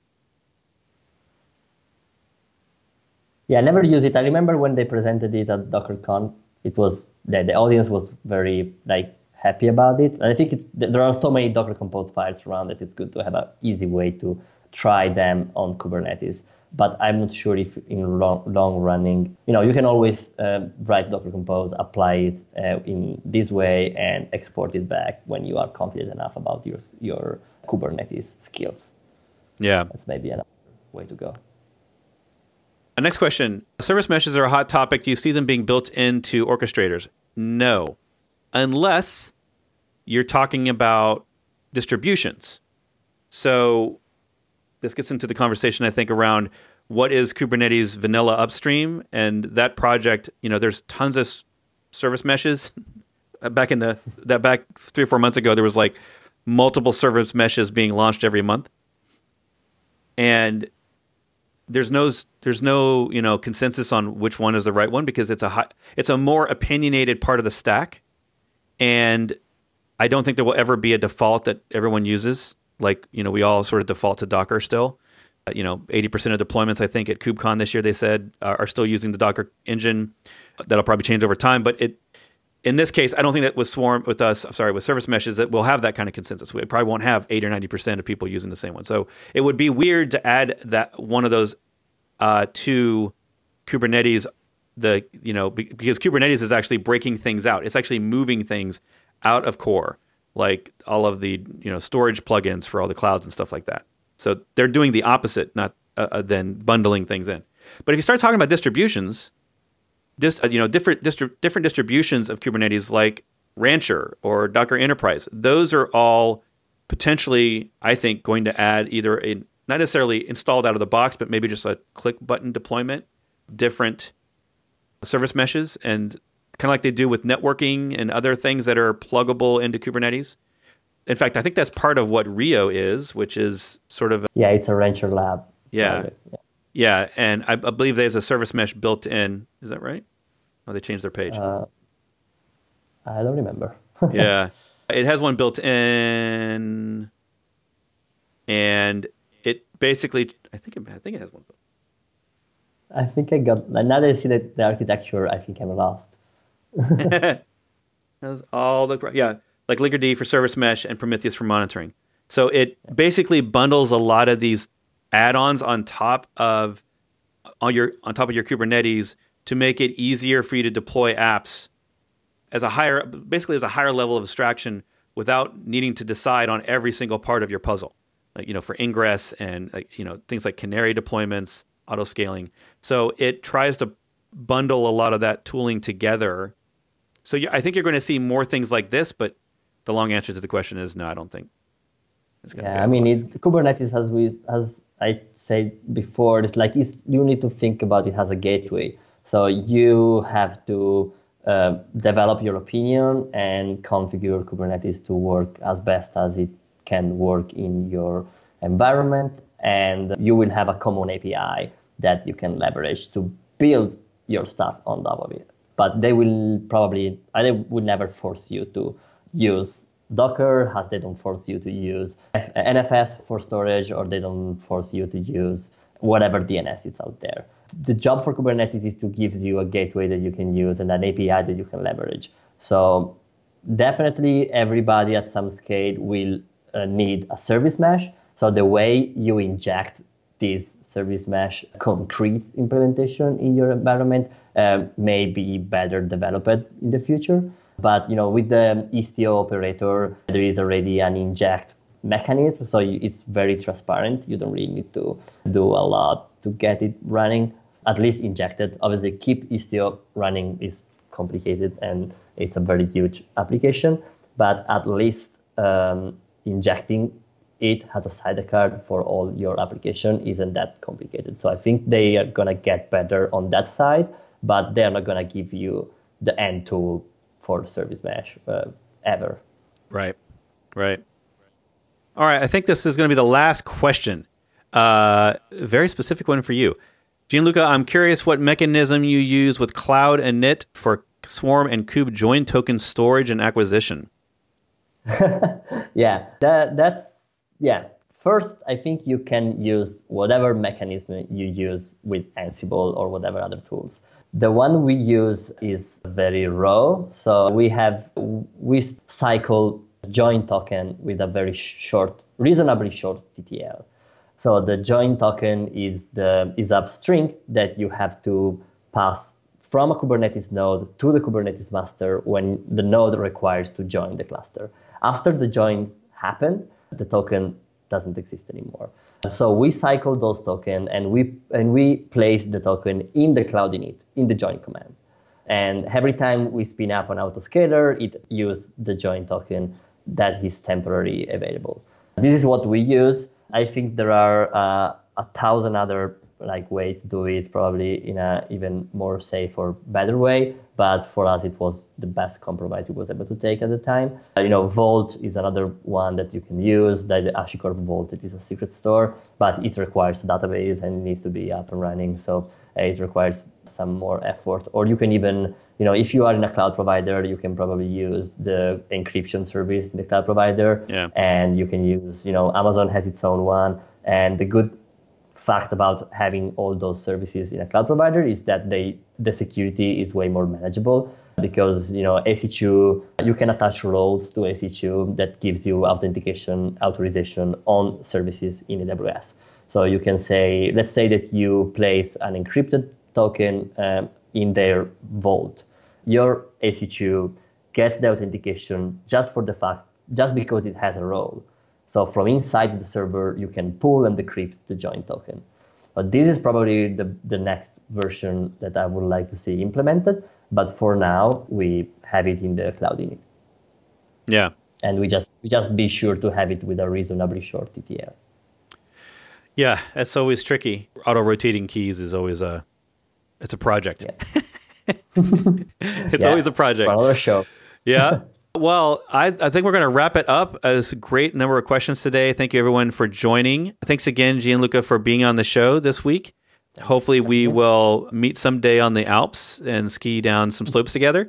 Yeah, I never use it. I remember when they presented it at DockerCon, it was the, the audience was very like happy about it. And I think it's, there are so many Docker Compose files around that it's good to have an easy way to try them on Kubernetes. But I'm not sure if in long, long running, you know, you can always uh, write Docker Compose, apply it uh, in this way, and export it back when you are confident enough about your your Kubernetes skills. Yeah, that's maybe another way to go. next question: Service meshes are a hot topic. Do you see them being built into orchestrators? No unless you're talking about distributions. So this gets into the conversation I think around what is Kubernetes vanilla upstream and that project, you know, there's tons of service meshes. Back in the that back 3 or 4 months ago there was like multiple service meshes being launched every month, and there's no there's no you know consensus on which one is the right one because it's a high, it's a more opinionated part of the stack, and I don't think there will ever be a default that everyone uses. Like you know we all sort of default to Docker still. Uh, you know, 80% of deployments I think at KubeCon this year they said are, are still using the Docker engine. That'll probably change over time, but it in this case, I don't think that with Swarm, with us, I'm sorry, with service meshes, that we'll have that kind of consensus. We probably won't have eight or ninety percent of people using the same one. So it would be weird to add that one of those uh, to Kubernetes. The you know because Kubernetes is actually breaking things out. It's actually moving things out of core, like all of the you know storage plugins for all the clouds and stuff like that. So they're doing the opposite, not uh, uh than bundling things in. But if you start talking about distributions, dis, uh, you know different distri- different distributions of Kubernetes like Rancher or Docker Enterprise. Those are all potentially, I think, going to add either a not necessarily installed out of the box, but maybe just a click button deployment, different service meshes, and kind of like they do with networking and other things that are pluggable into Kubernetes. In fact, I think that's part of what Rio is, which is sort of a, yeah, it's a Rancher lab. Yeah, yeah, yeah, and I, I, believe there's a service mesh built in. Is that right? Oh, they changed their page. Uh, I don't remember. yeah, it has one built in, and it basically. I think it, I think it has one. Built. I think I got. Now that I see the, the architecture, I think I'm lost. That's all the yeah, like Linkerd for service mesh and Prometheus for monitoring. So it basically bundles a lot of these add-ons on top of on your on top of your Kubernetes to make it easier for you to deploy apps as a higher basically as a higher level of abstraction without needing to decide on every single part of your puzzle. Like, you know, for ingress and like, you know, things like canary deployments, auto scaling. So it tries to bundle a lot of that tooling together. So you, I think you're going to see more things like this, but the long answer to the question is no, I don't think. yeah, I mean, it, Kubernetes as we has I said before, it's like it's, you need to think about it as a gateway. So you have to uh, develop your opinion and configure Kubernetes to work as best as it can work in your environment. And you will have a common API that you can leverage to build your stuff on top of it. But they will probably, they will never force you to use Docker as they don't force you to use NFS for storage or they don't force you to use whatever DNS is out there. The job for Kubernetes is to give you a gateway that you can use and an API that you can leverage. So definitely everybody at some scale will uh, need a service mesh. So the way you inject this service mesh concrete implementation in your environment uh, may be better developed in the future. But you know, with the Istio operator, there is already an inject mechanism, so it's very transparent. You don't really need to do a lot to get it running. At least injected. Obviously, keep Istio running is complicated and it's a very huge application. But at least um, injecting it has a sidecar for all your application isn't that complicated. So I think they are gonna get better on that side, but they're not gonna give you the end tool for service mesh uh, ever. Right, right. All right, I think this is going to be the last question. Uh, very specific one for you. Gianluca, I'm curious what mechanism you use with Cloud init for Swarm and Kube join token storage and acquisition. yeah, that, that's, yeah. First, I think you can use whatever mechanism you use with Ansible or whatever other tools. The one we use is very raw. So we have, we cycle join token with a very short, reasonably short TTL. So the join token is the is a string that you have to pass from a Kubernetes node to the Kubernetes master when the node requires to join the cluster. After the join happened, the token doesn't exist anymore. So we cycle those token and we and we place the token in the cloud init in the join command. And every time we spin up an autoscaler, it uses the join token that is temporarily available. This is what we use. I think there are uh, a thousand other like way to do it, probably in a even more safe or better way. But for us, it was the best compromise we was able to take at the time. Uh, you know, Vault is another one that you can use. That the HashiCorp Vault, it is a secret store, but it requires a database and it needs to be up and running. So uh, it requires some more effort. Or you can even, you know, if you are in a cloud provider, you can probably use the encryption service in the cloud provider, yeah. and you can use, you know, Amazon has its own one. And the good fact about having all those services in a cloud provider is that they the security is way more manageable because you know EC2 you can attach roles to EC2 that gives you authentication authorization on services in AWS. So you can say, let's say that you place an encrypted token um, in their vault. Your EC2 gets the authentication just for the fact, just because it has a role. So from inside the server, you can pull and decrypt the join token. But this is probably the, the next version that I would like to see implemented. But for now, we have it in the cloud init. Yeah. And we just we just be sure to have it with a reasonably short TTL. Yeah, that's always tricky. Auto rotating keys is always a it's a project. Yeah. it's yeah, always a project. another show. yeah. Well, I, I think we're going to wrap it up. As a great number of questions today. Thank you, everyone, for joining. Thanks again, Gianluca, for being on the show this week. Hopefully, we will meet someday on the Alps and ski down some slopes together.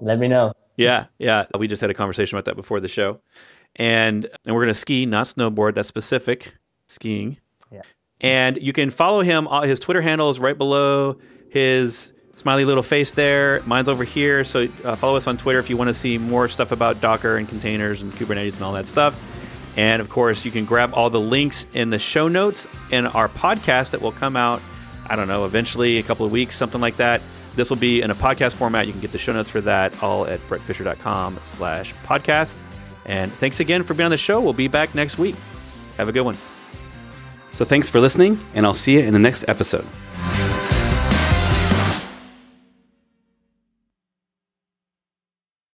Let me know. Yeah, yeah. We just had a conversation about that before the show, and and we're going to ski, not snowboard. That's specific skiing. Yeah. And you can follow him. Uh, his Twitter handle is right below his smiley little face there. Mine's over here. So uh, follow us on Twitter if you want to see more stuff about Docker and containers and Kubernetes and all that stuff. And of course, you can grab all the links in the show notes in our podcast that will come out, I don't know, eventually, a couple of weeks, something like that. This will be in a podcast format. You can get the show notes for that all at bretfisher.com slash podcast. And thanks again for being on the show. We'll be back next week. Have a good one. So thanks for listening, and I'll see you in the next episode.